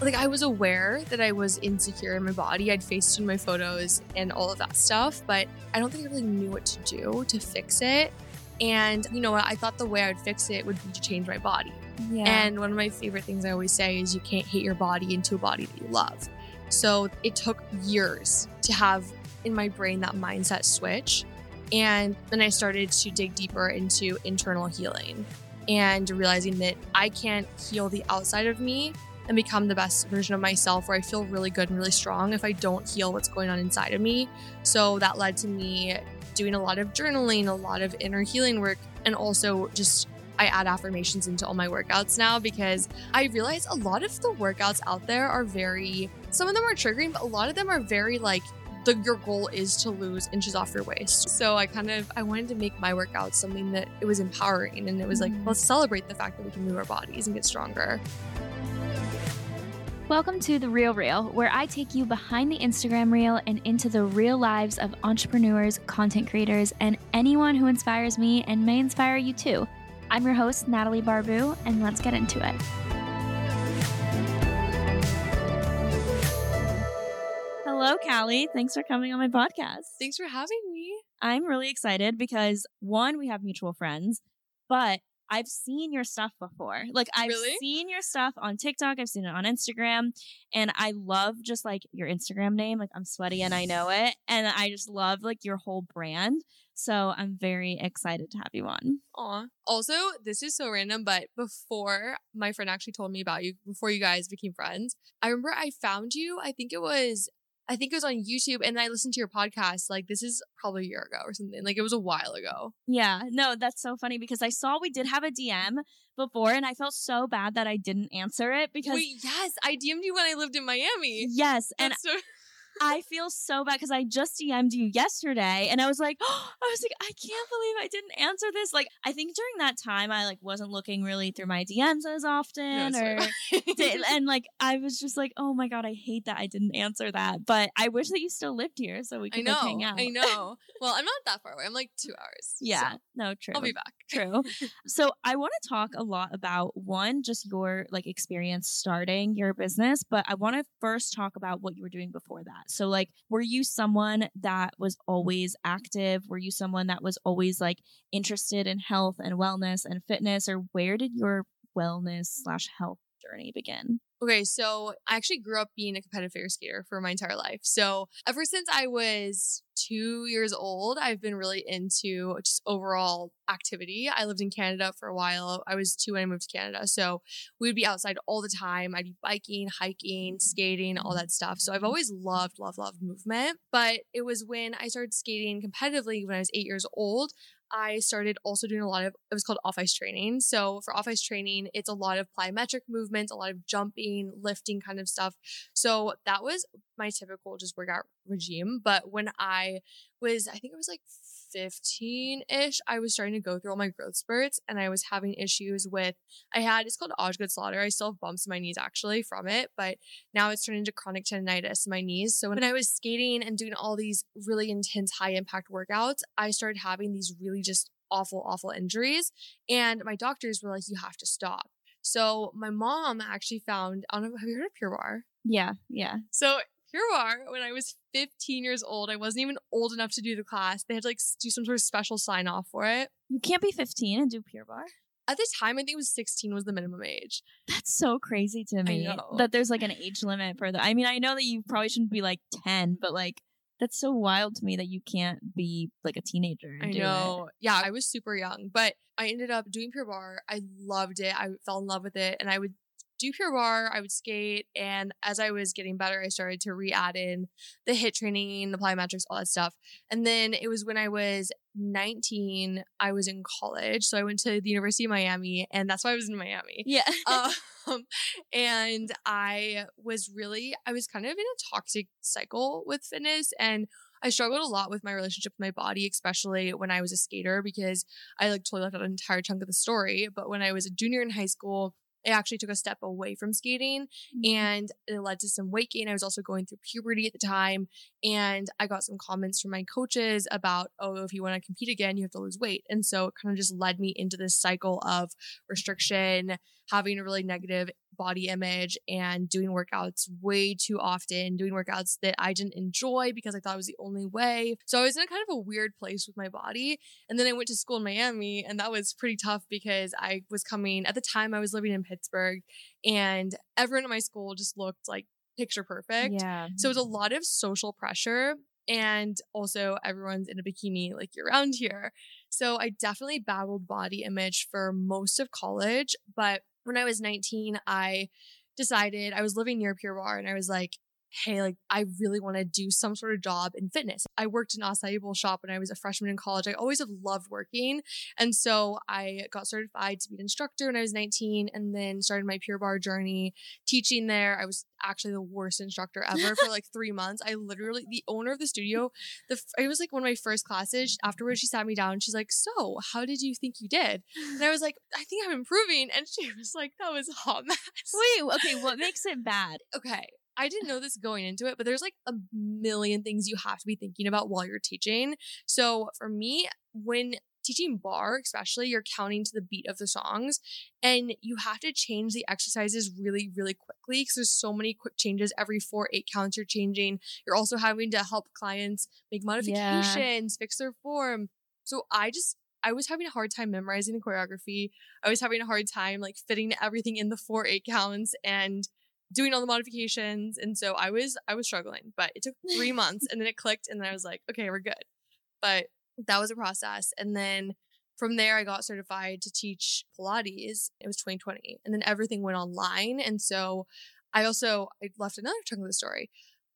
Like I was aware that I was insecure in my body. I'd Facetuned my photos and all of that stuff, but I don't think I really knew what to do to fix it. And you know what? I thought the way I would fix it would be to change my body. Yeah. And one of my favorite things I always say is you can't hate your body into a body that you love. So it took years to have in my brain that mindset switch. And then I started to dig deeper into internal healing and realizing that I can't heal the outside of me and become the best version of myself where I feel really good and really strong if I don't heal what's going on inside of me. So that led to me doing a lot of journaling, a lot of inner healing work, and also just I add affirmations into all my workouts now because I realize a lot of the workouts out there are very, some of them are triggering, but a lot of them are very like, the, your goal is to lose inches off your waist. So I kind of I wanted to make my workouts something that it was empowering and it was like mm-hmm. let's celebrate the fact that we can move our bodies and get stronger. Welcome to The Real Reel, where I take you behind the Instagram reel and into the real lives of entrepreneurs, content creators, and anyone who inspires me and may inspire you too. I'm your host, Natalie Barbu, and let's get into it. Hello, Callie. Thanks for coming on my podcast. Thanks for having me. I'm really excited because one, we have mutual friends, but I've seen your stuff before. Like I've Really? seen your stuff on TikTok, I've seen it on Instagram, and I love just like your Instagram name. Like I'm sweaty and I know it, and I just love like your whole brand. So I'm very excited to have you on. Aw. Also, this is so random, but before my friend actually told me about you, before you guys became friends, I remember I found you. I think it was, I think it was on YouTube, and I listened to your podcast. Like this is probably a year ago or something. Like it was a while ago. Yeah, no, that's so funny because I saw we did have a DM before, and I felt so bad that I didn't answer it because Wait, yes, I DM'd you when I lived in Miami. yes, and so- I feel so bad because I just DM'd you yesterday and I was like, I was like, I can't believe I didn't answer this. Like, I think during that time, I like wasn't looking really through my DMs as often No, or. did- and like I was just like, oh my god, I hate that I didn't answer that. But I wish that you still lived here so we I could know, like, hang out. I know. Well, I'm not that far away. I'm like two hours. Yeah, so no, true. I'll be back. True. so I want to talk a lot about one, just your like experience starting your business, but I want to first talk about what you were doing before that. So like, were you someone that was always active? Were you someone that was always like interested in health and wellness and fitness, or where did your wellness slash health journey begin? Okay, so I actually grew up being a competitive figure skater for my entire life. So ever since I was two years old, I've been really into just overall activity. I lived in Canada for a while. I was two when I moved to Canada. So we would be outside all the time. I'd be biking, hiking, skating, all that stuff. So I've always loved, loved, loved movement. But it was when I started skating competitively when I was eight years old. I started also doing a lot of it was called off ice training. So for off ice training, it's a lot of plyometric movements, a lot of jumping, lifting kind of stuff. So that was my typical just workout regime. But when I was, I think it was like 15 ish, I was starting to go through all my growth spurts and I was having issues with, I had, it's called Osgood-Schlatter. I still have bumps in my knees actually from it, but now it's turned into chronic tendonitis in my knees. So when I was skating and doing all these really intense high impact workouts, I started having these really just awful, awful injuries. And my doctors were like, you have to stop. So my mom actually found, I don't know, have you heard of Pure Barre? Yeah, yeah. So Pure Barre, when I was 15 years old, I wasn't even old enough to do the class. They had to like do some sort of special sign off for it. You can't be 15 and do Pure Barre. At the time, I think it was 16 was the minimum age. That's so crazy to me know. that there's like an age limit for that. I mean, I know that you probably shouldn't be like 10, but like that's so wild to me that you can't be like a teenager. And I do it. know. Yeah, I was super young, but I ended up doing Pure Barre. I loved it. I fell in love with it, and I would do Pure Barre, I would skate. And as I was getting better, I started to re add in the HIIT training, the plyometrics, all that stuff. And then it was when I was 19, I was in college. So I went to the University of Miami, and that's why I was in Miami. Yeah. um, and I was really, I was kind of in a toxic cycle with fitness. And I struggled a lot with my relationship with my body, especially when I was a skater, because I like totally left out an entire chunk of the story. But when I was a junior in high school, I actually took a step away from skating mm-hmm. and it led to some weight gain. I was also going through puberty at the time and I got some comments from my coaches about, oh, if you want to compete again, you have to lose weight. And so it kind of just led me into this cycle of restriction, having a really negative body image and doing workouts way too often, doing workouts that I didn't enjoy because I thought it was the only way. So I was in a kind of a weird place with my body. And then I went to school in Miami, and that was pretty tough because I was coming at the time I was living in Pittsburgh, and everyone at my school just looked like picture perfect. Yeah. So it was a lot of social pressure. And also, everyone's in a bikini like you're around here. So I definitely battled body image for most of college, but when I was 19, I decided I was living near Pure Barre and I was like, hey, like I really want to do some sort of job in fitness. I worked in acai bowl shop when I was a freshman in college. I always have loved working. And so I got certified to be an instructor when I was 19 and then started my Pure Barre journey teaching there. I was actually the worst instructor ever for like three months. I literally, the owner of the studio, the it was like one of my first classes. Afterwards, she sat me down. She's like, so how did you think you did? And I was like, I think I'm improving. And she was like, that was a hot mess. Wait, okay, what makes it bad? Okay. I didn't know this going into it, but there's like a million things you have to be thinking about while you're teaching. So for me, when teaching barre, especially, you're counting to the beat of the songs and you have to change the exercises really, really quickly because there's so many quick changes. Every four, eight counts you're changing. You're also having to help clients make modifications, yeah. fix their form. So I just I was having a hard time memorizing the choreography. I was having a hard time like fitting everything in the four eight counts and doing all the modifications. And so I was I was struggling, but it took three months and then it clicked and then I was like, okay, we're good. But that was a process. And then from there I got certified to teach Pilates. It was 2020. And then everything went online. And so I also I left another chunk of the story.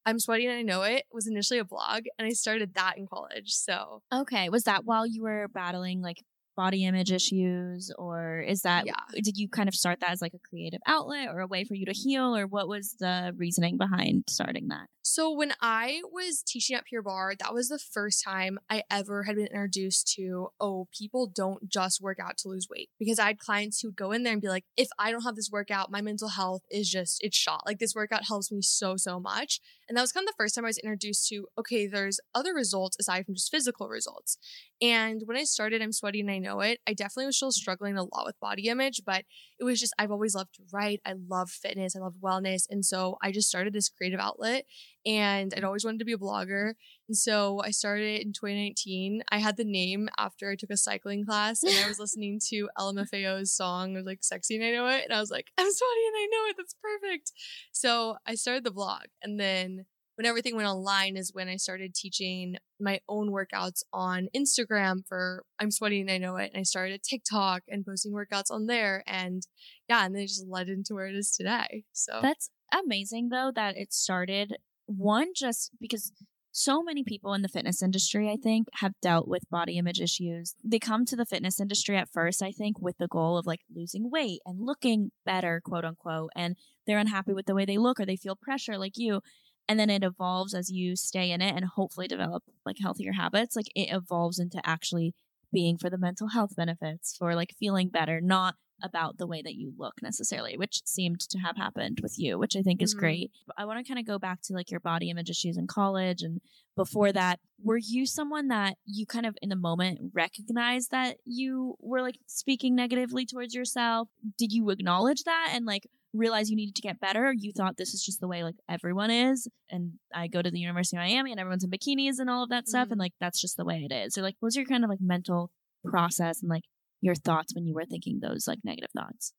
I'm sweaty and I know it was initially a blog and I started that in college. So Okay. Was that while you were battling like body image issues or is that yeah. did you kind of start that as like a creative outlet or a way for you to heal or what was the reasoning behind starting that so when i was teaching at Pure Barre, that was the first time i ever had been introduced to oh people don't just work out to lose weight because i had clients who would go in there and be like if i don't have this workout my mental health is just it's shot like this workout helps me so so much and that was kind of the first time i was introduced to okay there's other results aside from just physical results and when I started, I'm sweaty and I know it. I definitely was still struggling a lot with body image, but it was just, I've always loved to write. I love fitness. I love wellness. And so I just started this creative outlet and I'd always wanted to be a blogger. And so I started in 2019. I had the name after I took a cycling class and I was listening to LMFAO's song. It was like sexy and I know it. And I was like, I'm sweaty and I know it. That's perfect. So I started the blog and then when everything went online is when I started teaching my own workouts on Instagram for I'm sweaty and I know it. And I started a TikTok and posting workouts on there. And yeah, and then it just led into where it is today. So that's amazing though that it started one just because so many people in the fitness industry, I think, have dealt with body image issues. They come to the fitness industry at first, I think, with the goal of like losing weight and looking better, quote unquote, and they're unhappy with the way they look or they feel pressure like you and then it evolves as you stay in it and hopefully develop like healthier habits like it evolves into actually being for the mental health benefits for like feeling better not about the way that you look necessarily which seemed to have happened with you which i think is mm-hmm. great i want to kind of go back to like your body image issues in college and before that were you someone that you kind of in the moment recognized that you were like speaking negatively towards yourself did you acknowledge that and like realize you needed to get better. You thought this is just the way like everyone is. And I go to the University of Miami and everyone's in bikinis and all of that mm-hmm. stuff. And like, that's just the way it is. So like, what was your kind of like mental process and like your thoughts when you were thinking those like negative thoughts?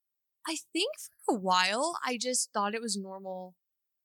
I think for a while, I just thought it was normal.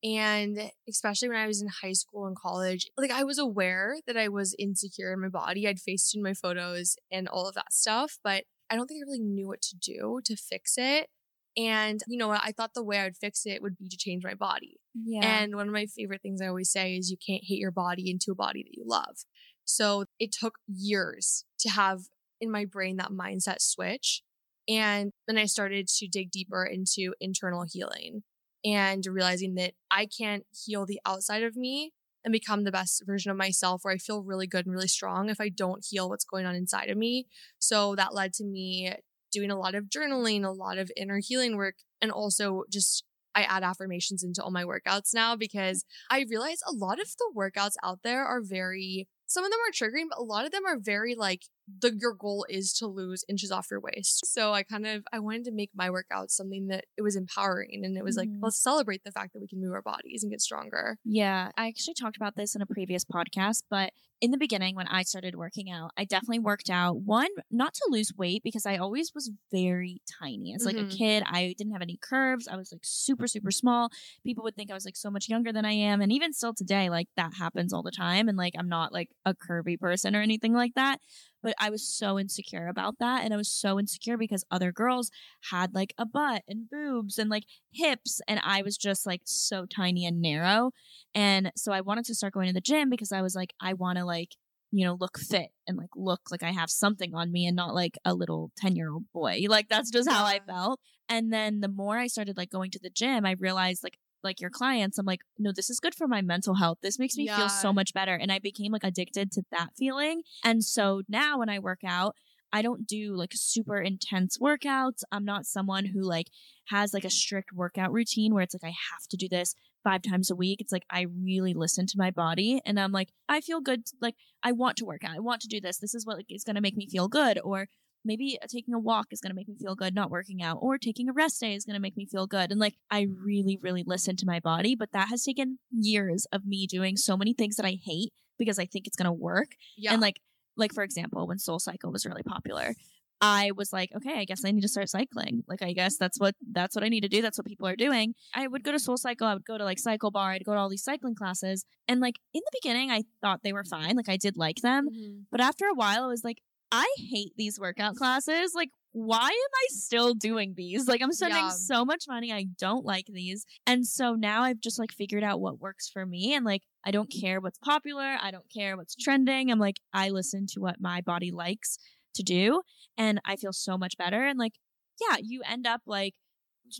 And especially when I was in high school and college, like I was aware that I was insecure in my body. I'd Facetuned my photos and all of that stuff, but I don't think I really knew what to do to fix it. And, you know, I thought the way I would fix it would be to change my body. Yeah. And one of my favorite things I always say is you can't hate your body into a body that you love. So it took years to have in my brain that mindset switch. And then I started to dig deeper into internal healing and realizing that I can't heal the outside of me and become the best version of myself where I feel really good and really strong if I don't heal what's going on inside of me. So that led to me doing a lot of journaling, a lot of inner healing work, and also just I add affirmations into all my workouts now because I realize a lot of the workouts out there are very some of them are triggering, but a lot of them are very like the your goal is to lose inches off your waist. So I kind of I wanted to make my workout something that it was empowering and it was like Mhm. let's celebrate the fact that we can move our bodies and get stronger. Yeah, I actually talked about this in a previous podcast, but in the beginning when I started working out, I definitely worked out one not to lose weight because I always was very tiny. As like Mhm. a kid, I didn't have any curves. I was like super super small. People would think I was like so much younger than I am, and even still today like that happens all the time and like I'm not like a curvy person or anything like that. But I was so insecure about that. And I was so insecure because other girls had like a butt and boobs and like hips. And I was just like so tiny and narrow. And so I wanted to start going to the gym because I was like, I want to like, you know, look fit and like look like I have something on me and not like a little 10 year old boy. Like that's just how I felt. And then the more I started like going to the gym, I realized like, like your clients, I'm like, no, this is good for my mental health. This makes me feel so much better. And I became like addicted to that feeling. And so now when I work out, I don't do like super intense workouts. I'm not someone who like has like a strict workout routine where it's like I have to do this five times a week. It's like I really listen to my body and I'm like, I feel good. Like I want to work out. I want to do this. This is what like, is going to make me feel good. Or maybe taking a walk is going to make me feel good, not working out. Or taking a rest day is going to make me feel good. And like I really, really listen to my body. But that has taken years of me doing so many things that I hate because I think it's going to work. Yeah. And like, like for example, when SoulCycle was really popular, I was like, okay, I guess I need to start cycling. Like, I guess that's what that's what I need to do. That's what people are doing. I would go to SoulCycle. I would go to like CycleBar. I'd go to all these cycling classes. And like in the beginning, I thought they were fine. Like I did like them. Mhm. But after a while, I was like, I hate these workout classes. Like, why am I still doing these? Like, I'm spending Yeah. so much money. I don't like these. And so now I've just like figured out what works for me. And like, I don't care what's popular. I don't care what's trending. I'm like, I listen to what my body likes to do. And I feel so much better. And like, yeah, you end up like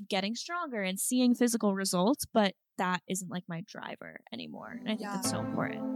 getting stronger and seeing physical results, but that isn't like my driver anymore. And I think that's so important.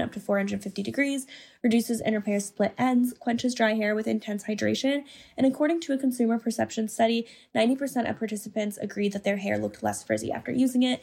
up to 450 degrees, reduces and repairs split ends, quenches dry hair with intense hydration, and according to a consumer perception study, 90% of participants agreed that their hair looked less frizzy after using it.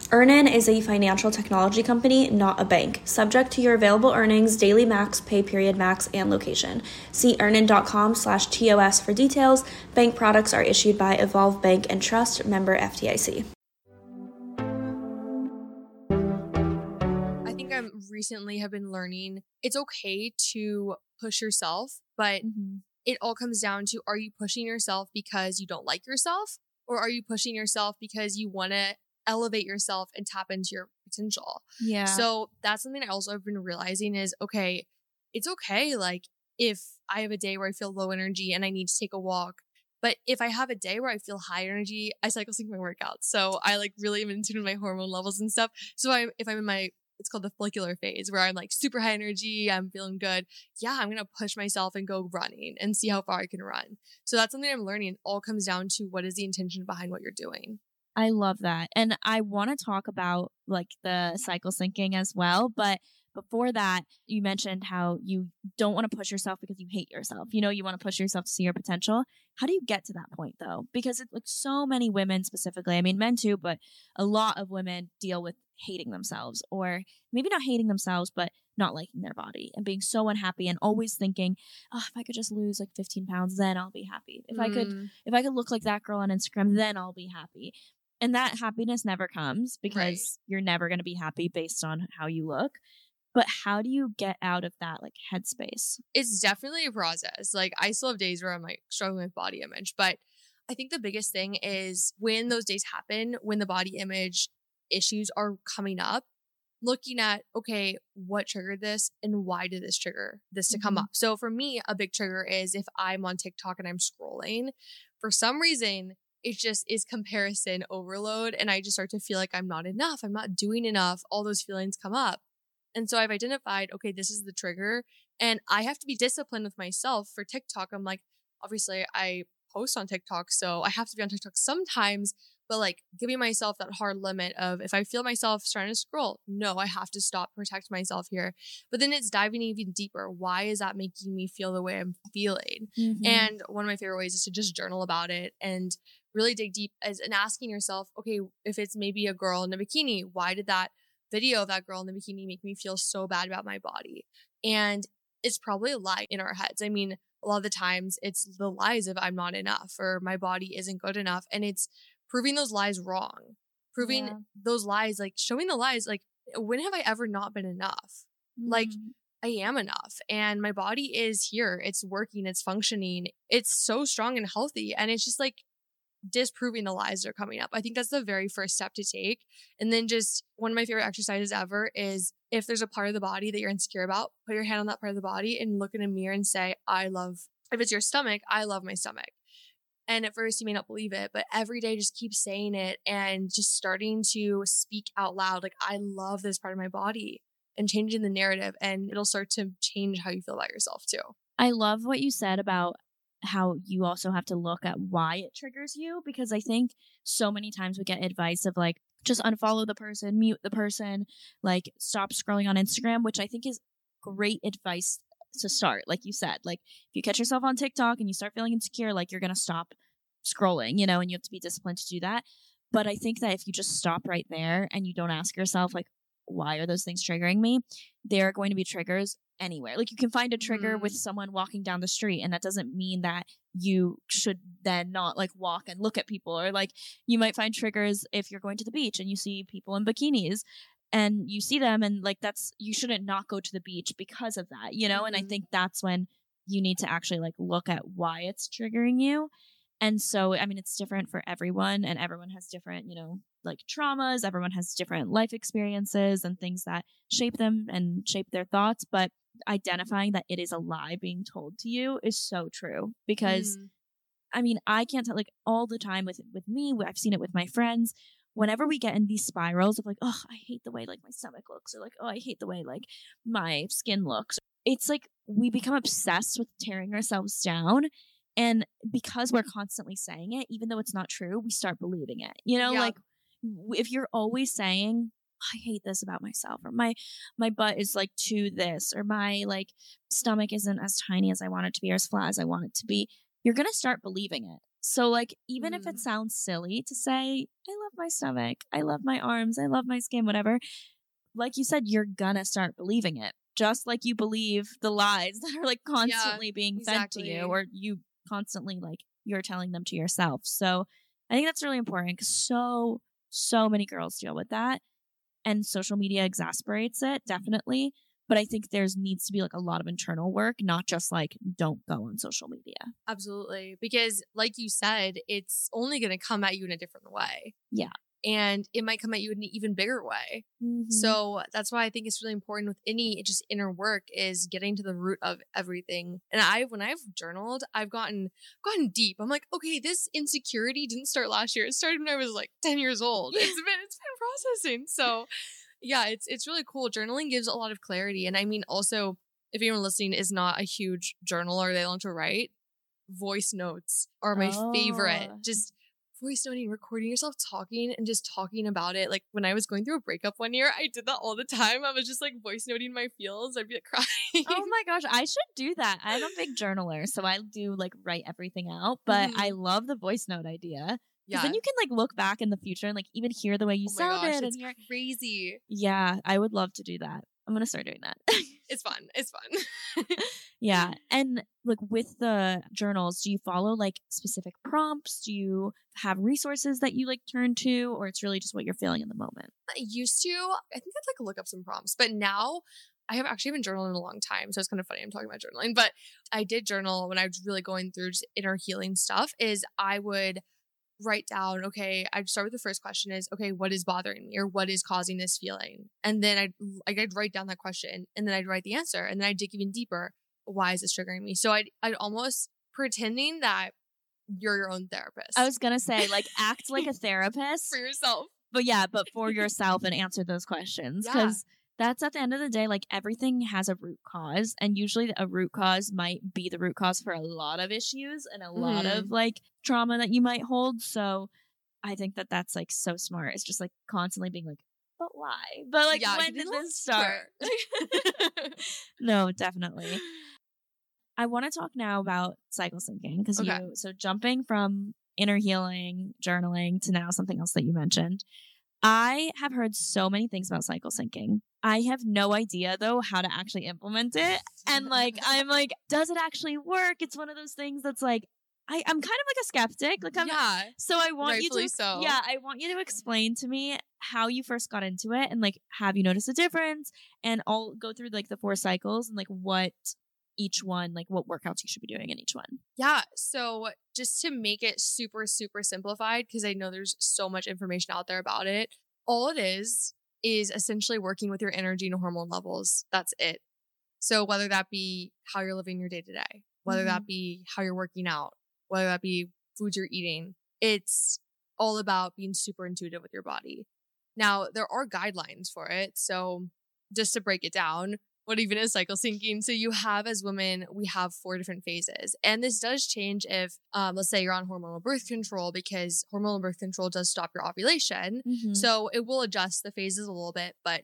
Earnin is a financial technology company, not a bank. Subject to your available earnings, daily max, pay period max, and location. See earnin.com slash TOS for details. Bank products are issued by Evolve Bank and Trust, member FDIC. I think I recently have been learning it's okay to push yourself, but Mm-hmm. it all comes down to are you pushing yourself because you don't like yourself or are you pushing yourself because you want to elevate yourself and tap into your potential? Yeah. So that's something I also have been realizing is okay, it's okay. Like if I have a day where I feel low energy and I need to take a walk, but if I have a day where I feel high energy, I cycle sync my workouts. So I like really am in tune with my hormone levels and stuff. So I, if I'm in my, it's called the follicular phase where I'm like super high energy, I'm feeling good. Yeah, I'm going to push myself and go running and see how far I can run. So that's something I'm learning. It all comes down to what is the intention behind what you're doing. I love that. And I want to talk about like the cycle syncing as well. But before that, you mentioned how you don't want to push yourself because you hate yourself. You know, you want to push yourself to see your potential. How do you get to that point though? Because it's like so many women specifically, I mean, men too, but a lot of women deal with hating themselves or maybe not hating themselves, but not liking their body and being so unhappy and always thinking, oh, if I could just lose like 15 pounds, then I'll be happy. If I could Mm, if I could look like that girl on Instagram, then I'll be happy. And that happiness never comes because Right. you're never going to be happy based on how you look. But how do you get out of that like headspace? it's definitely a process. Like I still have days where I'm like struggling with body image, but I think the biggest thing is when those days happen, when the body image issues are coming up, looking at, okay, what triggered this and why did this trigger this to come Mhm. up? So for me, a big trigger is if I'm on TikTok and I'm scrolling, for some reason, it just is comparison overload. And I just start to feel like I'm not enough. I'm not doing enough. All those feelings come up. And so I've identified, okay, this is the trigger. And I have to be disciplined with myself for TikTok. I'm like, obviously, I post on TikTok, so I have to be on TikTok sometimes, but like giving myself that hard limit of if I feel myself starting to scroll, no, I have to stop, protect myself here. But then it's diving even deeper. Why is that making me feel the way I'm feeling? Mm-hmm. And one of my favorite ways is to just journal about it and really dig deep as and asking yourself, okay, if it's maybe a girl in a bikini, why did that video of that girl in the bikini make me feel so bad about my body? And it's probably a lie in our heads. I mean, a lot of the times it's the lies of I'm not enough or my body isn't good enough. And it's proving those lies wrong, proving Yeah. those lies, like showing the lies, like, when have I ever not been enough? like, Mm-hmm. I am enough and my body is here. It's working, it's functioning. It's so strong and healthy. And it's just like disproving the lies that are coming up. I think that's the very first step to take. And then just one of my favorite exercises ever is if there's a part of the body that you're insecure about, put your hand on that part of the body and look in a mirror and say, I love, if it's your stomach, I love my stomach. And at first you may not believe it, but every day just keep saying it and just starting to speak out loud. Like, I love this part of my body and changing the narrative and it'll start to change how you feel about yourself too. I love what you said about how you also have to look at why it triggers you because I think so many times we get advice of like just unfollow the person, mute the person, like stop scrolling on Instagram, which I think is great advice to start, like you said. Like if you catch yourself on TikTok and you start feeling insecure, like you're gonna stop scrolling, you know, and you have to be disciplined to do that. But I think that if you just stop right there and you don't ask yourself, like, why are those things triggering me? they are going to be triggers anywhere. Like you can find a trigger mm. with someone walking down the street, and that doesn't mean that you should then not like walk and look at people. Or like you might find triggers if you're going to the beach and you see people in bikinis and you see them and like that's you shouldn't not go to the beach because of that, you know? Mm-hmm. And I mm-hmm. think that's when you need to actually like look at why it's triggering you and so, I mean, it's different for everyone, and everyone has different, you know, like traumas. Everyone has different life experiences and things that shape them and shape their thoughts. But identifying that it is a lie being told to you is so true because. Mm. I mean, I can't tell like all the time with with me. I've seen it with my friends. Whenever we get in these spirals of like, oh, I hate the way like my stomach looks, or like, oh, I hate the way like my skin looks. It's like we become obsessed with tearing ourselves down and because we're constantly saying it, even though it's not true, we start believing it. You know, like if you're always saying, I hate this about myself, or my my butt is like to this, or my like stomach isn't as tiny as I want it to be, or as flat as I want it to be, you're gonna start believing it. So like even mm. if it mm. sounds silly to say, I love my stomach, I love my arms, I love my skin, whatever, like you said, you're gonna start believing it. Just like you believe the lies that are like constantly yeah, being exactly. fed to you, or you constantly like you're telling them to yourself. So I think that's really important because so, so many girls deal with that. And social media exasperates it, definitely. But I think there's needs to be like a lot of internal work, not just like don't go on social media. Absolutely. Because like you said, it's only going to come at you in a different way. Yeah and it might come at you in an even bigger way. Mm-hmm. So that's why I think it's really important with any just inner work is getting to the root of everything. And I, when I've journaled, I've gotten gotten deep. I'm like, okay, this insecurity didn't start last year. It started when I was like 10 years old. It's been it's been processing. So yeah, it's it's really cool. Journaling gives a lot of clarity, and I mean also. If anyone listening is not a huge journaler, they want to write, voice notes are my oh. favorite. Just voice noting, recording yourself talking and just talking about it. Like when I was going through a breakup one year, I did that all the time. I was just like voice noting my feels. I'd be like crying. Oh my gosh, I should do that. I'm a big journaler, so I do like write everything out, but mm-hmm. I love the voice note idea. Yeah. Then you can like look back in the future and like even hear the way you oh sounded. Gosh, it's and crazy. Yeah, I would love to do that. I'm gonna start doing that. it's fun. It's fun. yeah. And like with the journals, do you follow like specific prompts? Do you have resources that you like turn to, or it's really just what you're feeling in the moment? I used to. I think I'd like look up some prompts, but now I have actually been journaling a long time, so it's kind of funny I'm talking about journaling. But I did journal when I was really going through just inner healing stuff. Is I would write down, okay, I'd start with the first question is, okay, what is bothering me or what is causing this feeling? And then I'd, I'd write down that question and then I'd write the answer and then I'd dig even deeper. Why is this triggering me? So I'd, I'd almost pretending that you're your own therapist. I was going to say, like, act like a therapist for yourself. But yeah, but for yourself and answer those questions. Because yeah that's at the end of the day, like everything has a root cause. And usually a root cause might be the root cause for a lot of issues and a lot of mm-hmm. like trauma that you might hold. So I think that that's like so smart. It's just like constantly being like, but why? But like, yeah, when did this start? no, definitely. I want to talk now about cycle syncing because okay. you, so jumping from inner healing, journaling to now something else that you mentioned. I have heard so many things about cycle syncing. I have no idea though how to actually implement it. And like, I'm like, does it actually work? It's one of those things that's like, I, I'm kind of like a skeptic. Like I'm yeah, so I want you to so. Yeah, I want you to explain to me how you first got into it and like have you noticed a difference? And I'll go through like the four cycles and like what each one, like what workouts you should be doing in each one. Yeah. So just to make it super, super simplified, because I know there's so much information out there about it, all it is is essentially working with your energy and hormone levels. That's it. So whether that be how you're living your day to day, whether mm-hmm. that be how you're working out, whether that be foods you're eating, it's all about being super intuitive with your body. Now, there are guidelines for it. So just to break it down, what even is cycle syncing. So you have as women, we have four different phases. And this does change if, um, let's say you're on hormonal birth control because hormonal birth control does stop your ovulation. Mm-hmm. So it will adjust the phases a little bit, but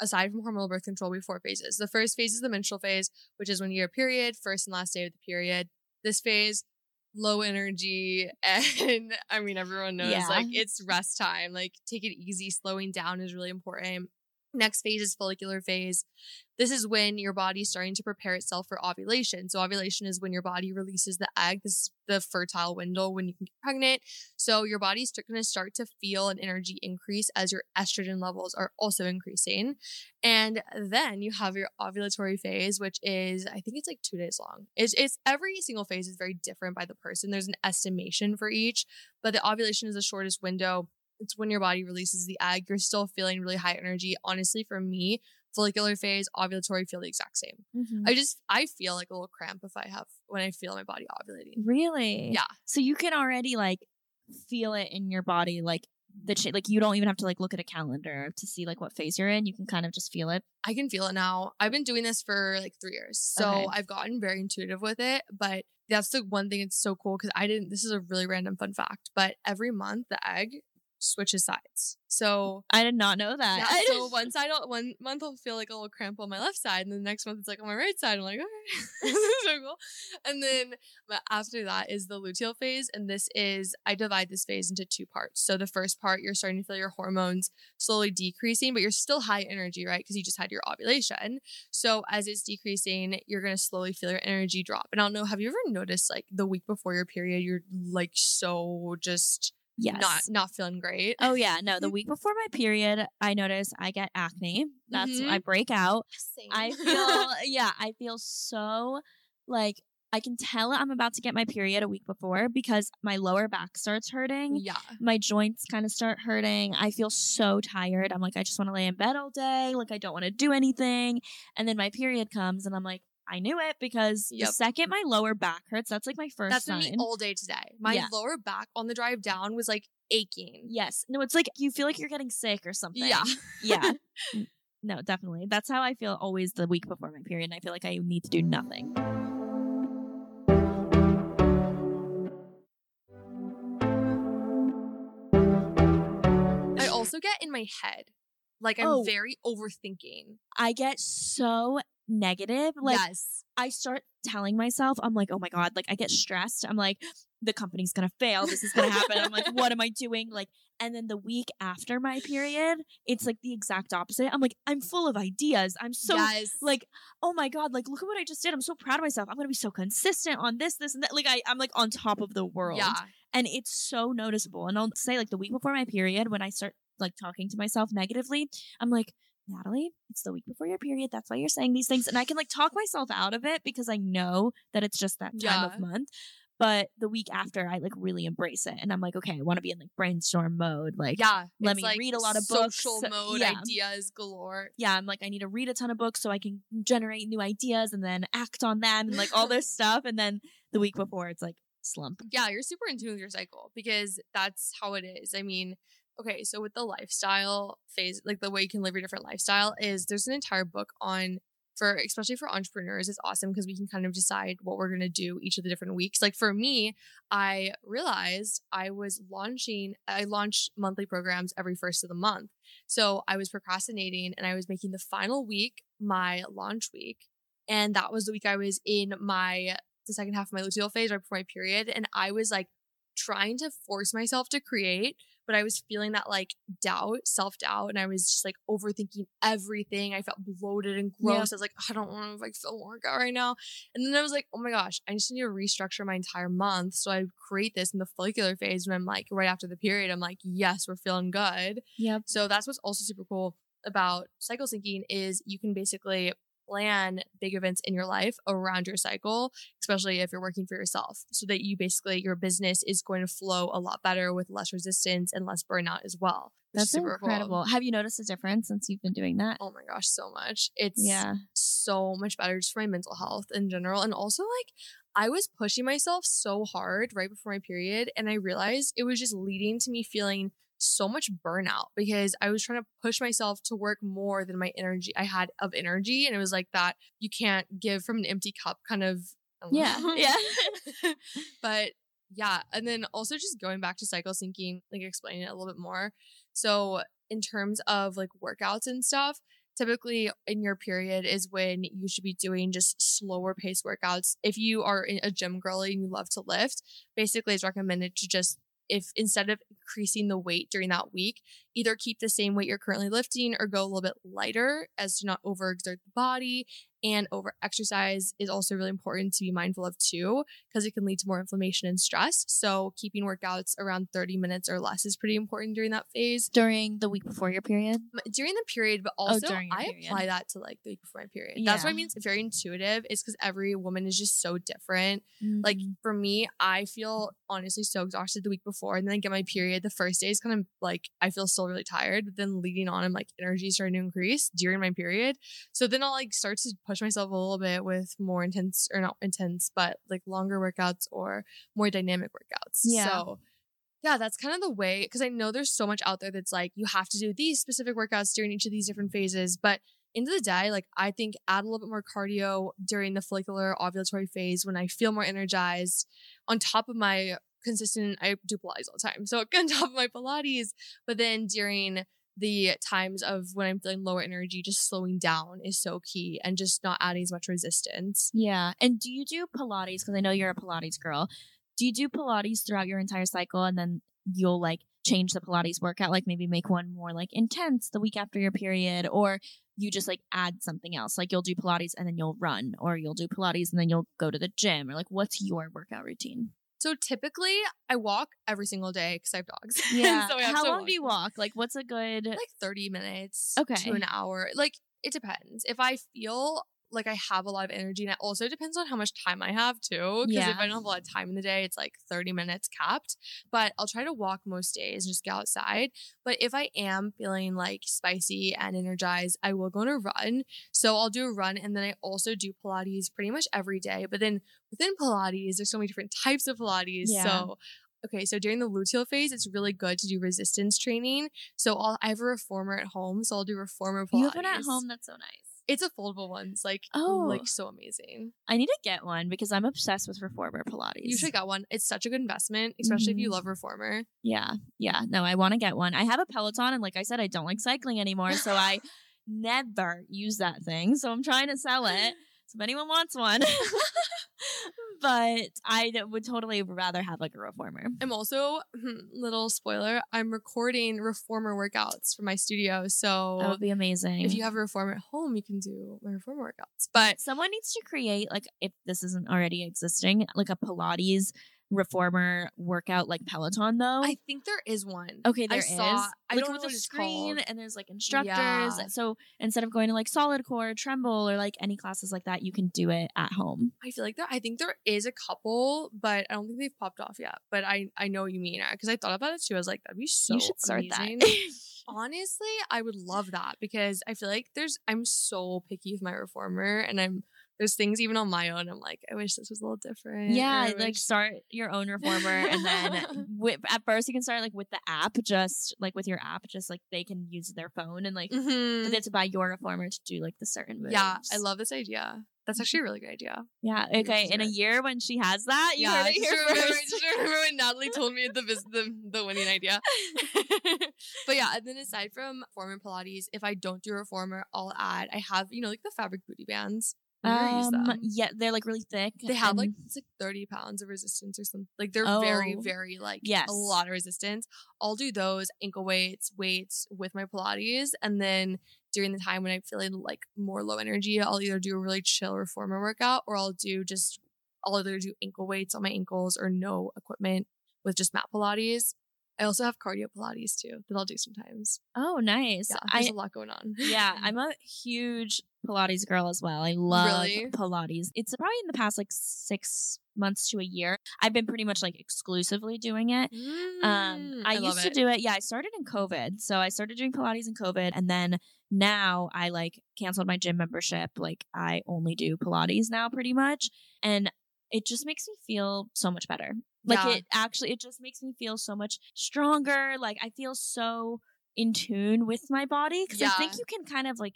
aside from hormonal birth control, we have four phases. The first phase is the menstrual phase, which is when you're period, first and last day of the period. This phase, low energy, and I mean everyone knows Yeah. like it's rest time. Like take it easy. Slowing down is really important. Next phase is follicular phase. This is when your body's starting to prepare itself for ovulation. So ovulation is when your body releases the egg. This is the fertile window when you can get pregnant. So your body's going to start to feel an energy increase as your estrogen levels are also increasing. And then you have your ovulatory phase, which is I think it's like two days long. It's, it's every single phase is very different by the person. There's an estimation for each, but the ovulation is the shortest window. It's when your body releases the egg. You're still feeling really high energy. Honestly, for me, follicular phase, ovulatory feel the exact same. Mhm. I just I feel like a little cramp if I have when I feel my body ovulating. Really? Yeah. So you can already like feel it in your body, like the like you don't even have to like look at a calendar to see like what phase you're in. You can kind of just feel it. I can feel it now. I've been doing this for like three years. So Okay. I've gotten very intuitive with it. But that's the one thing it's so cool because I didn't this is a really random fun fact. But every month the egg switches sides. So I did not know that. yeah, so one side I'll- one month I'll feel like a little cramp on my left side, and the next month it's like on my right side. I'm like, okay, this is so cool. And then but after that is the luteal phase, and this is I divide this phase into two parts. So the first part you're starting to feel your hormones slowly decreasing, but you're still high energy, right? Because you just had your ovulation. So as it's decreasing, you're gonna slowly feel your energy drop. And I don't know, have you ever noticed like the week before your period, you're like so just yes. not not feeling great? Oh yeah, no. The week before my period, I notice I get acne. That's Mhm. I break out. Same. I feel yeah, I feel so like I can tell I'm about to get my period a week before because my lower back starts hurting. yeah. My joints kind of start hurting. I feel so tired. I'm like, I just want to lay in bed all day. Like, I don't want to do anything. And then my period comes, and I'm like, I knew it because Yep. the second my lower back hurts, that's like my first That's been sign. me all day today. My Yeah. lower back on the drive down was like aching. yes. No, it's like you feel like you're getting sick or something. Yeah. yeah. No, definitely. That's how I feel always the week before my period. And I feel like I need to do nothing. I also get in my head. Like I'm Oh. very overthinking. I get so negative. Like, yes. I start telling myself, I'm like, oh my God, like I get stressed. I'm like, the company's gonna fail. This is gonna happen. I'm like, what am I doing? Like, and then the week after my period, it's like the exact opposite. I'm like, I'm full of ideas. I'm so yes. like, oh my God, like look at what I just did. I'm so proud of myself. I'm gonna be so consistent on this, this, and that. Like I, I'm like on top of the world. yeah. And it's so noticeable. And I'll say like the week before my period, when I start like talking to myself negatively, I'm like, Natalie, it's the week before your period. That's why you're saying these things. And I can like talk myself out of it because I know that it's just that time Yeah. of month. But the week after, I like really embrace it. And I'm like, okay, I want to be in like brainstorm mode. Like, Yeah. let me like read a lot of books. Social mode Yeah. ideas galore. yeah, I'm like, I need to read a ton of books so I can generate new ideas and then act on them and like all this stuff. And then the week before, it's like slump. Yeah, you're super in tune with your cycle because that's how it is. I mean, okay, so with the lifestyle phase, like the way you can live your different lifestyle is there's an entire book on for especially for entrepreneurs it's awesome because we can kind of decide what we're going to do each of the different weeks. Like for me, I realized I was launching I launched monthly programs every first of the month. So I was procrastinating and I was making the final week my launch week. And that was the week I was in my the second half of my luteal phase right before my period. And I was like trying to force myself to create, but I was feeling that like doubt, self doubt, and I was just like overthinking everything. I felt bloated and gross. Yeah. I was like, I don't want to like feel workout right now. And then I was like, oh my gosh, I just need to restructure my entire month. So I create this in the follicular phase when I'm like right after the period. I'm like, yes, we're feeling good. Yep. So that's what's also super cool about cycle syncing is you can basically plan big events in your life around your cycle, especially if you're working for yourself, so that you basically your business is going to flow a lot better with less resistance and less burnout as well. That's super cool. incredible. Have you noticed a difference since you've been doing that? Oh my gosh, so much. It's yeah. so much better just for my mental health in general. And also like I was pushing myself so hard right before my period and I realized it was just leading to me feeling so much burnout because I was trying to push myself to work more than my energy I had of energy and it was like that you can't give from an empty cup kind of Yeah. Yeah. but yeah, and then also just going back to cycle syncing, like explaining it a little bit more. So in terms of like workouts and stuff, typically in your period is when you should be doing just slower pace workouts. If you are a gym girly and you love to lift, basically it's recommended to just if instead of increasing the weight during that week, either keep the same weight you're currently lifting or go a little bit lighter as to not overexert the body and over exercise is also really important to be mindful of too because it can lead to more inflammation and stress so keeping workouts around 30 minutes or less is pretty important during that phase during the week before your period during the period but Oh, also your i period. apply that to like the week before my period that's what i mean it's very intuitive it's because every woman is just so different like Mhm. for me, I feel honestly so exhausted the week before, and then I get my period. The first day is kind of like I feel still really tired, but then leading on, I'm like energy starting to increase during my period. So then I'll like start to push myself a little bit with more intense or not intense, but like longer workouts or more dynamic workouts. Yeah. So yeah, that's kind of the way because I know there's so much out there that's like you have to do these specific workouts during each of these different phases, but of the day, like I think add a little bit more cardio during the follicular ovulatory phase when I feel more energized. On top of my consistent, I do Pilates all the time. So on top of my Pilates, but then during the times of when I'm feeling lower energy, just slowing down is so key and just not adding as much resistance. yeah and do you do pilates because i know you're a pilates girl do you do pilates throughout your entire cycle and then you'll like change the pilates workout like maybe make one more like intense the week after your period or you just like add something else like you'll do pilates and then you'll run or you'll do pilates and then you'll go to the gym or like what's your workout routine So typically I walk every single day because I have dogs. yeah so I have how long do you walk like what's a good like 30 minutes Okay. to an hour. Like it depends. If I feel like I have a lot of energy and it also depends on how much time I have too. Because if I don't have a lot of time in the day, it's like 30 minutes capped. But I'll try to walk most days and just get outside. But if I am feeling like spicy and energized, I will go on a run. So I'll do a run and then I also do Pilates pretty much every day. But then within Pilates, there's so many different types of Pilates. Yeah. So Okay, so during the luteal phase, it's really good to do resistance training. So I'll, I have a reformer at home, so I'll do reformer Pilates. you have one at home that's so nice It's a foldable one. It's like Oh. like so amazing. i need to get one because i'm obsessed with reformer pilates You should get one. It's such a good investment, especially if you Mhm. love reformer. Yeah, yeah. No, I want to get one. I have a Peloton, and like I said, I don't like cycling anymore, so I never use that thing. So I'm trying to sell it. So if anyone wants one, but I would totally rather have like a reformer. I'm also hmm, little spoiler. I'm recording reformer workouts for my studio. So That would be amazing. if you have a reformer at home, you can do my reformer workouts. But someone needs to create like if this isn't already existing, like a Pilates reformer workout like Peloton though. I think there is one. Okay, I there is. saw- I like don't with know a screen called. and there's like instructors. Yeah. So instead of going to like SolidCore, tremble, or like any classes like that, you can do it at home. I feel like there. I think there is a couple, but I don't think they've popped off yet. But I I know what you mean because I thought about it too. I was like, that'd be so you should start amazing. that. Honestly, I would love that because I feel like there's I'm so picky with my reformer and I'm there's things even on my own. I'm like, I wish this was a little different. yeah, like wish- start your own reformer, and then with, at first you can start like with the app, just like with your app, just like they can use their phone and like Mhm. but they have to buy your reformer to do like the certain moves. Yeah, I love this idea. That's actually a really good idea. Yeah. Okay. In a year when she has that, you heard it just here remember, first. just remember when Natalie told me the the the winning idea. but yeah, and then aside from reformer Pilates, if I don't do reformer, I'll add. I have you know like the fabric booty bands. Have you ever used Um, yeah, they're like really thick. They have like it's like 30 pounds of resistance or something. Like they're very, Oh. very like Yes. a lot of resistance. I'll do those ankle weights, weights with my Pilates. And then during the time when I'm feeling like more low energy, I'll either do a really chill reformer workout or I'll do just I'll either do ankle weights on my ankles or no equipment with just mat Pilates. I also have cardio Pilates too that I'll do sometimes. oh, nice. Yeah, there's I a lot going on. yeah, I'm a huge Pilates girl as well. I love Really? Pilates. It's probably in the past like six months to a year. I've been pretty much like exclusively doing it. Um, Mm, I, love used to it. do it. Yeah, I started in COVID, so I started doing Pilates in COVID, and then now I like canceled my gym membership. Like I only do Pilates now, pretty much, and it just makes me feel so much better. Like Yeah. it actually, it just makes me feel so much stronger. Like I feel so in tune with my body because I think you can kind of like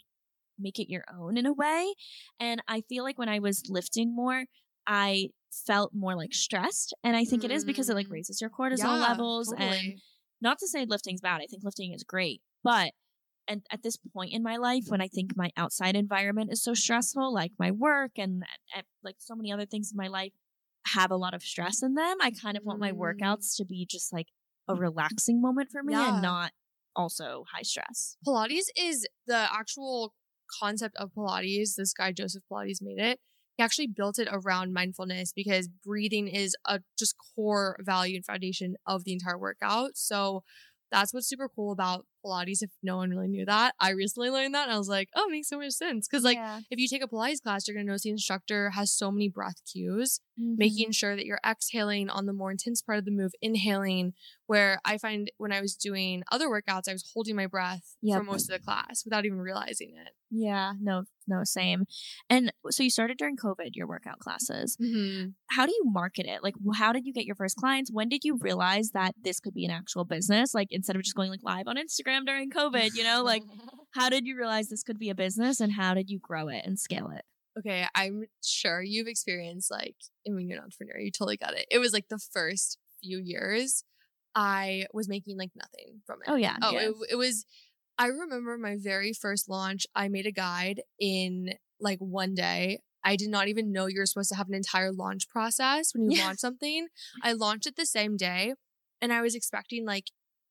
make it your own in a way. And I feel like when I was lifting more, I felt more like stressed. And I think it is because it like Mm. raises your cortisol Yeah, levels. And not to say lifting's bad. I think lifting is great, but and at this point in my life when I think my outside environment is so stressful, like my work and, and like so many other things in my life have a lot of stress in them, I kind of want my Mm. workouts to be just like a relaxing moment for me Yeah. and not also high stress. Pilates is the actual concept of Pilates. This guy, Joseph Pilates, made it. He actually built it around mindfulness because breathing is a just core value and foundation of the entire workout. So that's what's super cool about Pilates. If no one really knew that, I recently learned that and I was like, oh, it makes so much sense. Because, like, Yeah. if you take a Pilates class, you're going to notice the instructor has so many breath cues Mm-hmm. making sure that you're exhaling on the more intense part of the move, inhaling. Where I find when I was doing other workouts, I was holding my breath Yep. for most of the class without even realizing it. Yeah, no, no, same. And so you started during COVID, your workout classes. Mm-hmm. How do you market it? Like, how did you get your first clients? When did you realize that this could be an actual business? Like, instead of just going like live on Instagram during COVID, you know, like, how did you realize this could be a business and how did you grow it and scale it? okay, I'm sure you've experienced like, I mean, you're an entrepreneur, you totally got it. It was like the first few years I was making like nothing from it. Oh, yeah. Oh, yeah. it, it was. I remember my very first launch. I made a guide in like one day. I did not even know you were supposed to have an entire launch process when you Yeah. launch something. I launched it the same day, and I was expecting like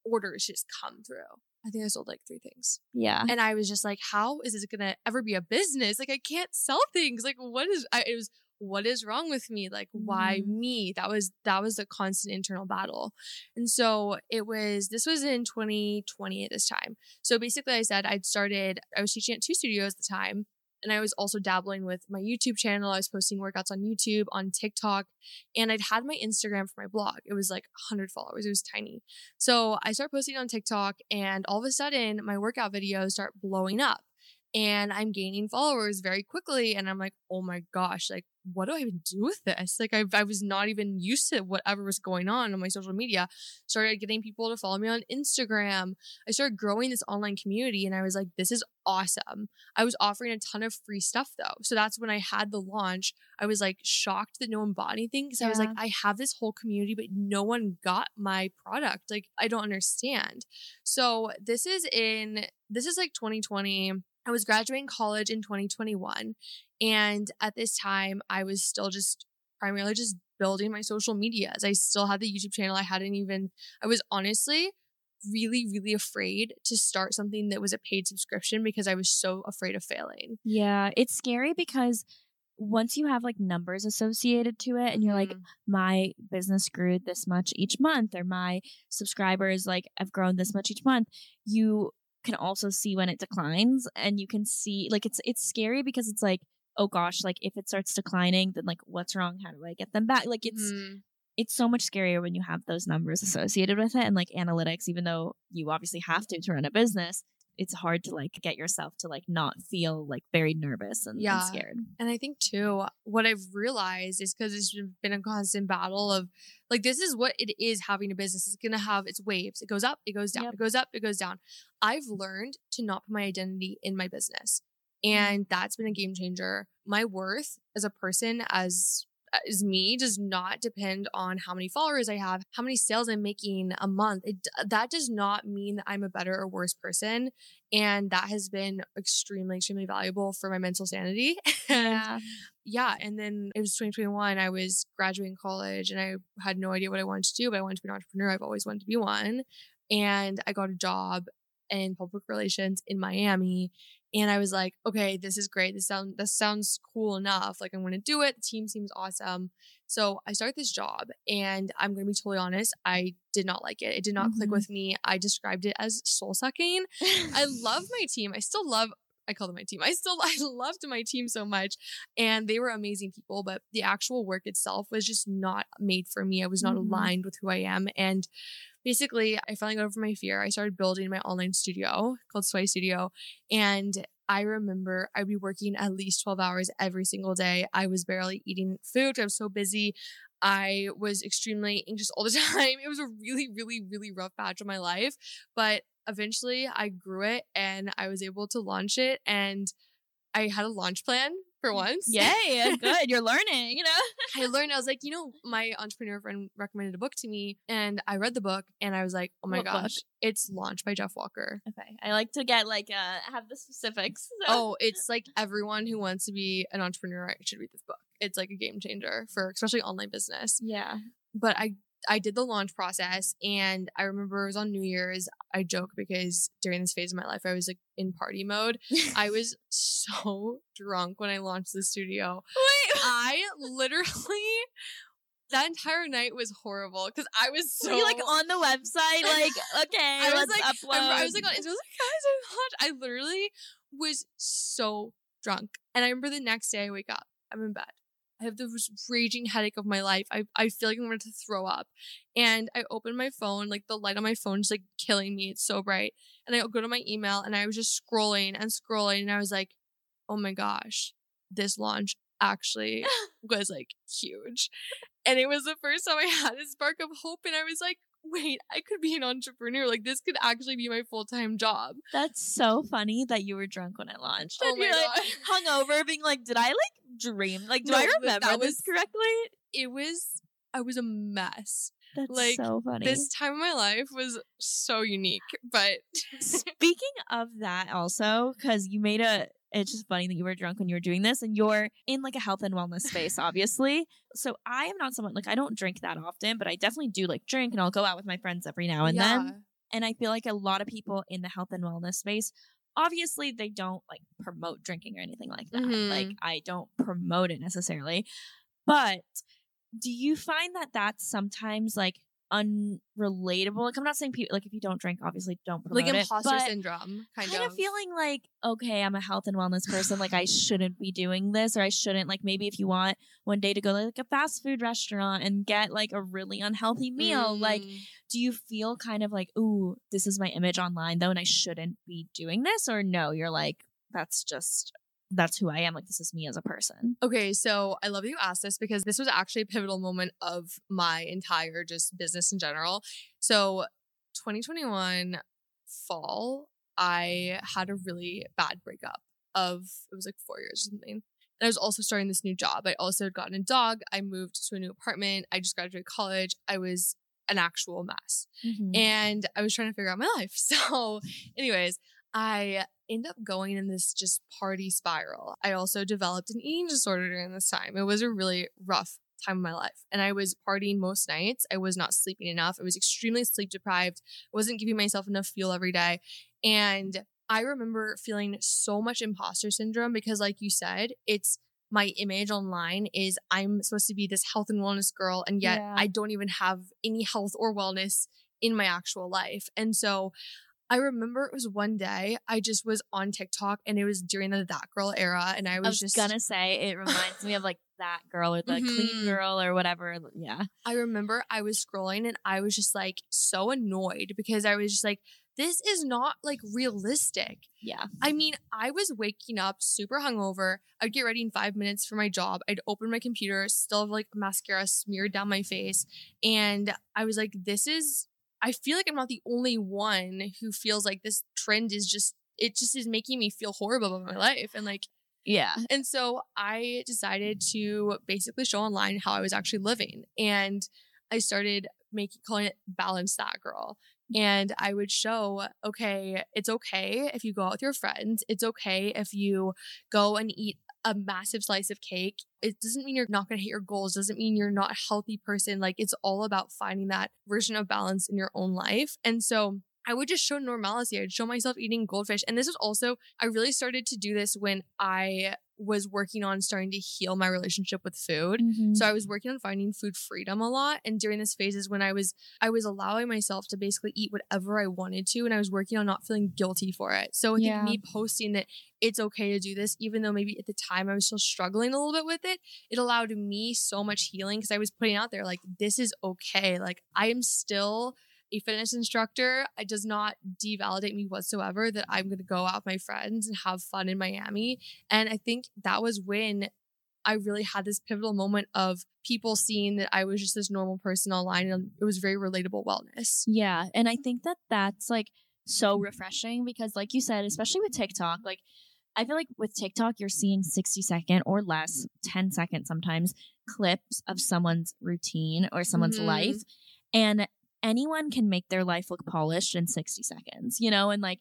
orders just come through. I think I sold like three things, yeah. and I was just like, "How is this gonna ever be a business? Like, I can't sell things. Like, what is? I, it was what is wrong with me? Like why Mhm. me? That was that was the constant internal battle. And so it was this was in 2020 at this time. So basically i said i'd started i was teaching at two studios at the time and i was also dabbling with my youtube channel. I was posting workouts on youtube on tiktok and i'd had my instagram for my blog. It was like 100 followers. It was tiny. So i start posting on tiktok and all of a sudden my workout videos start blowing up and I'm gaining followers very quickly. And I'm like, oh my gosh, like, what do I even do with this? Like, I, I was not even used to whatever was going on on my social media. Started getting people to follow me on Instagram. I started growing this online community, and I was like, this is awesome. I was offering a ton of free stuff though. So that's when I had the launch. I was like shocked that no one bought anything because I was like, I have this whole community, but no one got my product. Like, I don't understand. So this is in, this is like 2020. I was graduating college in 2021. And at this time, I was still just primarily just building my social medias. I still had the YouTube channel. I hadn't even, I was honestly really, really afraid to start something that was a paid subscription because I was so afraid of failing. Yeah. It's scary because once you have like numbers associated to it and you're like, Mhm. my business grew this much each month or my subscribers like have grown this much each month you can also see when it declines and you can see like it's it's scary because it's like oh gosh like if it starts declining then like what's wrong how do i get them back like it's Mhm. it's so much scarier when you have those numbers associated with it and like analytics even though you obviously have to to run a business it's hard to like get yourself to like not feel like very nervous and, and Yeah. scared And I think too, what I've realized is because it's been a constant battle of like, this is what it is having a business. It's going to have its waves. It goes up, it goes down, Yep. it goes up, it goes down. I've learned to not put my identity in my business. Mm-hmm. And that's been a game changer. My worth as a person, as as me does not depend on how many followers I have, how many sales I'm making a month. It, that does not mean that I'm a better or worse person. And that has been extremely, extremely valuable for my mental sanity. And yeah. And then it was 2021. I was graduating college and I had no idea what I wanted to do, but I wanted to be an entrepreneur. I've always wanted to be one. And I got a job in public relations in Miami. And I was like, okay, this is great. This sounds this sounds cool enough. Like I'm gonna do it. The team seems awesome. So I start this job and I'm gonna be totally honest, I did not like it. It did not click Mhm. with me. I described it as soul sucking. I love my team. I still love I call them my team. I still I loved my team so much and they were amazing people, but the actual work itself was just not made for me. I was not Mhm. aligned with who I am and basically I finally got over my fear. I started building my online studio called Sweaty Studio and I remember I'd be working at least 12 hours every single day. I was barely eating food. I was so busy. I was extremely anxious all the time. It was a really, really, really rough patch of my life. But eventually I grew it and I was able to launch it. And I had a launch plan for once. Yay, good. You're learning, you know? I learned, I was like, you know, my entrepreneur friend recommended a book to me and I read the book and I was like, oh my What book? gosh, it's launched by Jeff Walker. Okay. I like to get like uh have the specifics. so- Oh, it's like everyone who wants to be an entrepreneur should read this book. It's like a game changer for especially online business. yeah. But I I did the launch process and I remember it was on New Year's. I joke because during this phase of my life I was like in party mode. I was so drunk when I launched the studio. Wait. I literally that entire night was horrible because I was so you like on the website? Like, okay, I was let's like, upload. I, I was like on Instagram, I was like, guys, I launched. I literally was so drunk. And I remember the next day I wake up, I'm in bed. I have the most raging headache of my life. I, I feel like I'm going to throw up. And I open my phone, like the light on my phone is like killing me. It's so bright. And I go to my email and I was just scrolling and scrolling. And I was like, oh my gosh, this launch actually was like huge. And it was the first time I had a spark of hope. And I was like, wait, I could be an entrepreneur. Like this could actually be my full time job. That's so funny that you were drunk when I launched. Oh and my you're like God. hungover, being like, did I like dream? Like, do No, I remember that this was- correctly? It was, I was a mess. That's like, so funny. This time of my life was so unique, but Speaking of that, also because you made a. It's just funny that you were drunk when you were doing this, and you're in like a health and wellness space, obviously. So I am not someone like I don't drink that often, but I definitely do like drink, and I'll go out with my friends every now and yeah. then. And I feel like a lot of people in the health and wellness space, obviously, they don't like promote drinking or anything like that. Mhm. Like, I don't promote it necessarily. But do you find that that's sometimes like unrelatable? Like, I'm not saying people, like, if you don't drink, obviously don't promote like it. imposter but syndrome, kind, Kind of feeling like, okay, I'm a health and wellness person. Like, I shouldn't be doing this, or I shouldn't, like, maybe if you want one day to go to like a fast food restaurant and get like a really unhealthy meal, like, Mm. do you feel kind of like, ooh, this is my image online though, and I shouldn't be doing this? Or no, you're like, that's just, that's who I am. Like, this is me as a person. Okay, so I love you asked this because this was actually a pivotal moment of my entire just business in general. So 2021 fall, I had a really bad breakup of it was like four years or something. And I was also starting this new job. I also had gotten a dog. I moved to a new apartment. I just graduated college. I was an actual mess. Mm-hmm. and I was trying to figure out my life. So, anyways, I end up going in this just party spiral. I also developed an eating disorder during this time. It was a really rough time of my life. And I was partying most nights. I was not sleeping enough. I was extremely sleep deprived. I wasn't giving myself enough fuel every day. And I remember feeling so much imposter syndrome because, like you said, it's my image online is I'm supposed to be this health and wellness girl, and yet Yeah. I don't even have any health or wellness in my actual life. And so I remember it was one day I just was on TikTok and it was during the That Girl era. And I I was, was just gonna say it reminds me of like that girl or the clean Mhm. girl or whatever. Yeah. I remember I was scrolling and I was just like so annoyed because I was just like, this is not like realistic. Yeah. I mean, I was waking up super hungover. I'd get ready in five minutes for my job. I'd open my computer, still have like mascara smeared down my face. And I was like, this is, I feel like I'm not the only one who feels like this trend is just, it just is making me feel horrible about my life. And like, Yeah. and so I decided to basically show online how I was actually living. And I started making calling it balance that girl. And I would show, okay, it's okay if you go out with your friends. It's okay if you go and eat a massive slice of cake. It doesn't mean you're not going to hit your goals. Doesn't mean you're not a healthy person. Like it's all about finding that version of balance in your own life. And so I would just show normalcy. I'd show myself eating goldfish. And this was also, I really started to do this when I was working on starting to heal my relationship with food. Mm-hmm. So I was working on finding food freedom a lot. And during this phase is when I was I was allowing myself to basically eat whatever I wanted to. And I was working on not feeling guilty for it. So I think me posting that it's okay to do this, even though maybe at the time I was still struggling a little bit with it, it allowed me so much healing because I was putting out there like this is okay. Like I am still a fitness instructor. It does not devalidate me whatsoever that I'm going to go out with my friends and have fun in Miami. And I think that was when I really had this pivotal moment of people seeing that I was just this normal person online and it was very relatable wellness. Yeah. And I think that that's like so refreshing because, like you said, especially with TikTok, like I feel like with TikTok, you're seeing 60 second or less, 10 second sometimes clips of someone's routine or someone's Mhm. life. And anyone can make their life look polished in 60 seconds, you know? And like,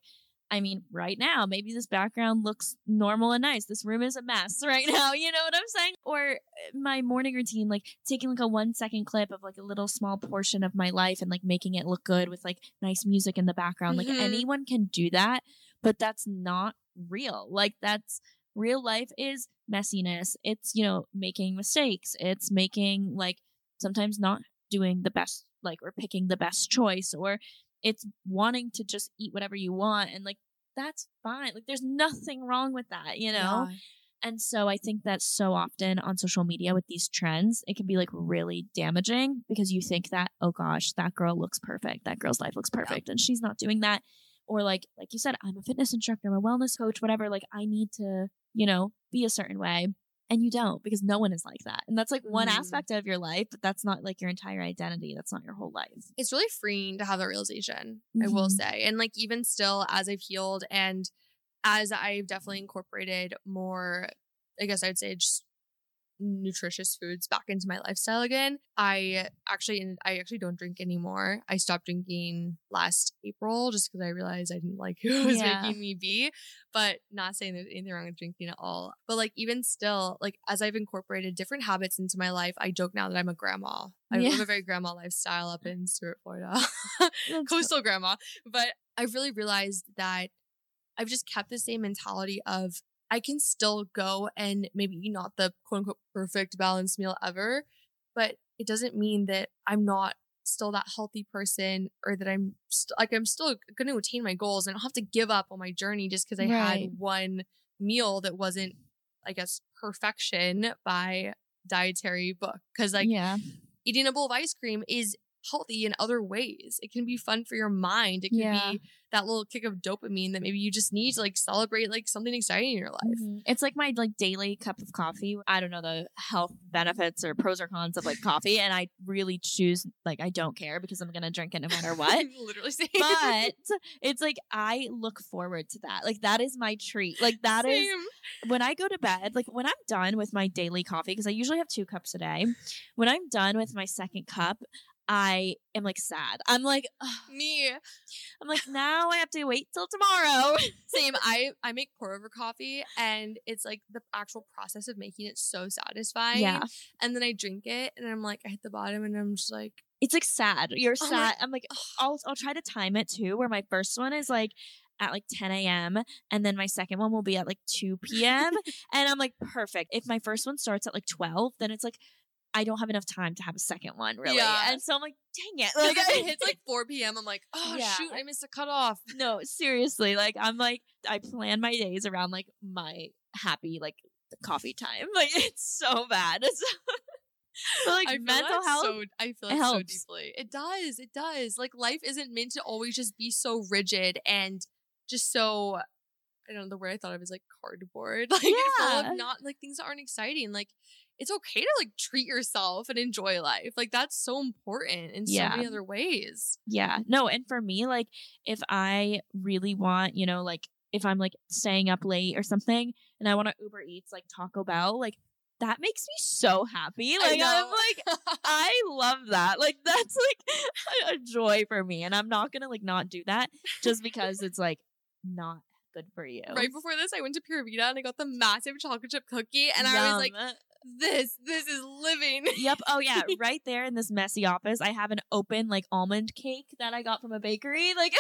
I mean, right now, maybe this background looks normal and nice. This room is a mess right now. You know what I'm saying? Or uh, my morning routine, like taking like a one second clip of like a little small portion of my life and like making it look good with like nice music in the background. Like Mhm. anyone can do that, but that's not real. Like that's real life is messiness. It's, you know, making mistakes. It's making like sometimes not doing the best, like, or picking the best choice, or it's wanting to just eat whatever you want. And like, that's fine. Like, there's nothing wrong with that, you know? Yeah. And so I think that so often on social media with these trends, it can be like really damaging because you think that, oh gosh, that girl looks perfect. That girl's life looks perfect. And she's not doing that. Or like, like you said, I'm a fitness instructor, I'm a wellness coach, whatever. Like I need to, you know, be a certain way. And you don't because no one is like that. And that's like one Mhm. aspect of your life, but that's not like your entire identity. That's not your whole life. it's really freeing to have that realization, I will Mhm. say. And like even still as I've healed and as I've definitely incorporated more, I guess I would say just nutritious foods back into my lifestyle again. I actually I actually don't drink anymore. I stopped drinking last April just because I realized I didn't like who was Yeah. making me be. But not saying there's anything wrong with drinking at all. But like even still, like as I've incorporated different habits into my life, I joke now that I'm a grandma. I Yeah. live a very grandma lifestyle up in Stuart, Florida. Coastal grandma. But I've really realized that I've just kept the same mentality of I can still go and maybe not the quote unquote perfect balanced meal ever, but it doesn't mean that I'm not still that healthy person or that I'm st- like I'm still going to attain my goals and I don't have to give up on my journey just because I Right. had one meal that wasn't, I guess, perfection by dietary book. Because like yeah. eating a bowl of ice cream is healthy in other ways. It can be fun for your mind. It can Yeah. be that little kick of dopamine that maybe you just need to like celebrate like something exciting in your life. Mhm. It's like my like daily cup of coffee. I don't know the health benefits or pros or cons of like coffee, and I really choose like I don't care because I'm gonna drink it no matter what. Literally same. but it's like I look forward to that. Like that is my treat. Like that is Same. when I go to bed. Like when I'm done with my daily coffee because I usually have two cups a day. When I'm done with my second cup. I am like sad. I'm like, ugh. me. I'm like, now I have to wait till tomorrow. Same. I I make pour over coffee and it's like the actual process of making it so satisfying. Yeah. And then I drink it and I'm like I hit the bottom and I'm just like it's like sad. You're Oh sad. my- I'm like, I'll I'll try to time it too, where my first one is like at like 10 a.m. and then my second one will be at like 2 p.m. and I'm like, perfect. If my first one starts at like 12, then it's like I don't have enough time to have a second one, really. Yeah. And so I'm like, dang it. like if it hits like 4 p.m. I'm like, oh Yeah. shoot, I missed a cutoff. no, seriously. Like I'm like, I plan my days around like my happy like coffee time. Like it's so bad. It's but like I mental that health. So, I feel it it so deeply. It does. It does. Like life isn't meant to always just be so rigid and just so. I don't know the word I thought of is like cardboard, like full of not like things that aren't exciting. Like it's okay to like treat yourself and enjoy life. Like that's so important in Yeah. so many other ways. Yeah. No, and for me, like if I really want, you know, like if I'm like staying up late or something and I want to Uber Eats like Taco Bell, like that makes me so happy. Like I'm like I love that. Like that's like a joy for me. And I'm not gonna like not do that just because it's like not good for you. right before this, I went to Pura Vida and I got the massive chocolate chip cookie, and I was like, Yum. "This, this is living." Yep. Oh yeah. Right there in this messy office, I have an open like almond cake that I got from a bakery. Like,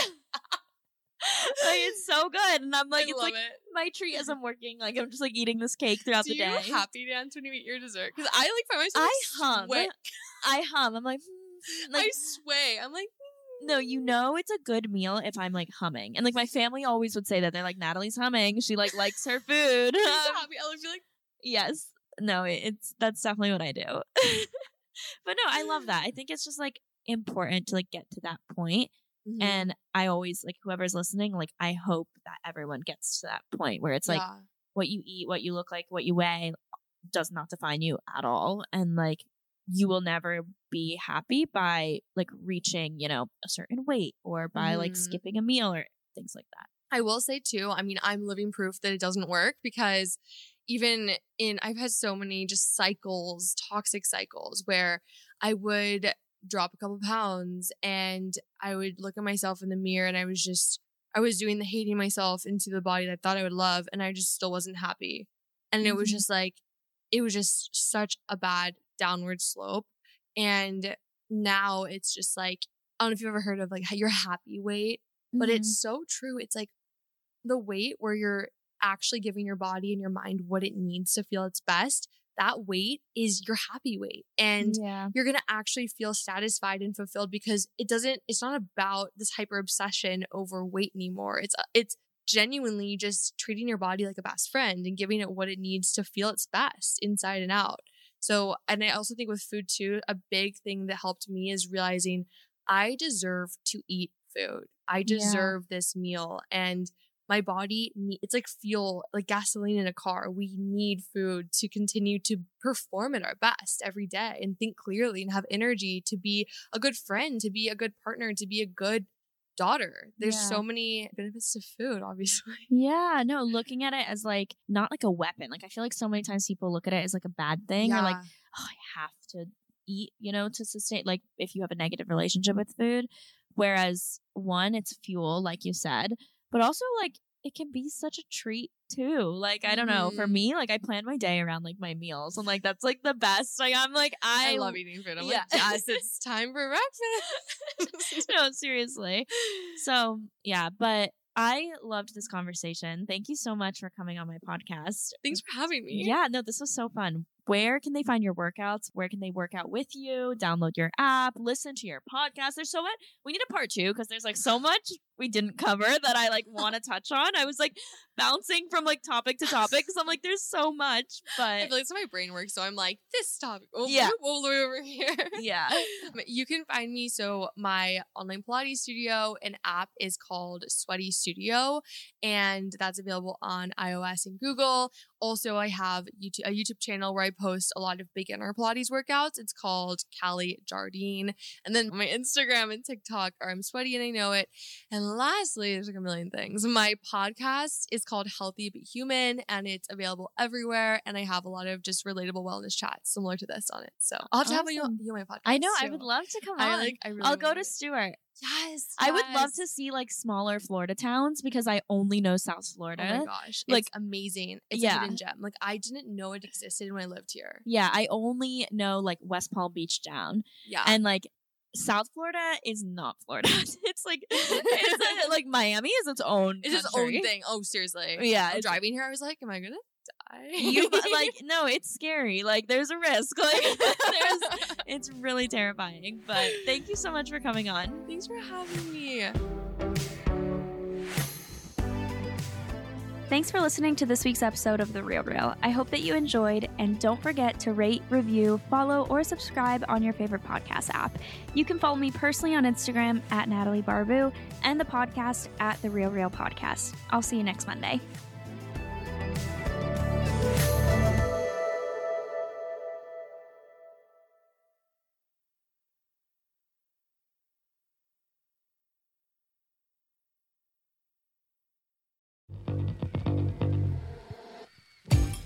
like it's so good, and I'm like, I it's love like it. my treat as I'm working. Like I'm just like eating this cake throughout Do the you day. happy dance when you eat your dessert? Because I like find myself. I hum. sweat- I hum. I'm like, hmm, I sway. I'm like, no, you know it's a good meal if I'm like humming. And like my family always would say that they're like Natalie's humming. She like likes her food. I'm so Um, happy. I would be like, yes. No, it's that's definitely what I do. but no, I love that. I think it's just like important to like get to that point. Mm-hmm. And I always like whoever's listening, like I hope that everyone gets to that point where it's like yeah. what you eat, what you look like, what you weigh does not define you at all. And like you will never be happy by like reaching, you know, a certain weight or by like Mhm. skipping a meal or things like that. I will say too, I mean, I'm living proof that it doesn't work because even in, I've had so many just cycles, toxic cycles where I would drop a couple pounds and I would look at myself in the mirror and I was just, I was doing the hating myself into the body that I thought I would love and I just still wasn't happy. And it was Mhm. just like, it was just such a bad downward slope. And now it's just like, I don't know if you've ever heard of like your happy weight, but Mhm. it's so true. It's like the weight where you're actually giving your body and your mind what it needs to feel its best. That weight is your happy weight. And yeah. you're going to actually feel satisfied and fulfilled because it doesn't it's not about this hyper obsession over weight anymore it's uh, it's genuinely just treating your body like a best friend and giving it what it needs to feel its best inside and out so and i also think with food too a big thing that helped me is realizing i deserve to eat food i Yeah. deserve this meal and my body it's like fuel like gasoline in a car we need food to continue to perform at our best every day and think clearly and have energy to be a good friend to be a good partner to be a good daughter there's Yeah. so many benefits to food obviously Yeah, no, looking at it as like not like a weapon. Like I feel like so many times people look at it as like a bad thing or like, oh, I have to eat, you know, to sustain like if you have a negative relationship with food. Whereas one, it's fuel, like you said, but also like it can be such a treat too. Like, I don't know, for Mhm. me, like I plan my day around like my meals and like that's like the best. Like I'm like I, I, love eating food. I'm yeah. like, yes, it's time for breakfast. no, seriously. So yeah, but I loved this conversation. Thank you so much for coming on my podcast. Thanks for having me. Yeah, no, this was so fun. Where can they find your workouts? Where can they work out with you? Download your app, listen to your podcast. There's so much. We need a part two because there's like so much we didn't cover that I like want to touch on. I was like bouncing from like topic to topic because I'm like, there's so much, I but feel like how my brain works. So I'm like, this topic, oh, Yeah. yeah. all the way over here. yeah. You can find me. So my online Pilates studio and app is called Sweaty Studio, and that's available on iOS and Google. Also, I have YouTube, a YouTube channel where I post a lot of beginner Pilates workouts. It's called Callie Jardine, and then my Instagram and TikTok are I'm Sweaty and I Know It. And lastly, there's like a million things. My podcast is called Healthy But Human, and it's available everywhere. And I have a lot of just relatable wellness chats similar to this on it. So I'll have to have you, on my podcast. I know. I would love to come I on. like. I really I'll go to. Stuart. Yes, I would love to see like smaller Florida towns because I only know South Florida. Oh my gosh, Like- it's amazing. It's Yeah. a hidden gem. Like I didn't know it existed when I lived here. Yeah, I only know like West Palm Beach down. Yeah, and like South Florida is not Florida. it's like it's like Miami is its own. it's its own thing. Oh, seriously. Yeah, driving here. I was like, am I gonna die? You like no, it's scary. Like there's a risk. Like there's it's really terrifying. But thank you so much for coming on. Thanks for having me. Thanks for listening to this week's episode of The Real Reel. I hope that you enjoyed, and don't forget to rate, review, follow, or subscribe on your favorite podcast app. You can follow me personally on Instagram at Natalie Barbu and the podcast at The Real Reel Podcast. I'll see you next Monday.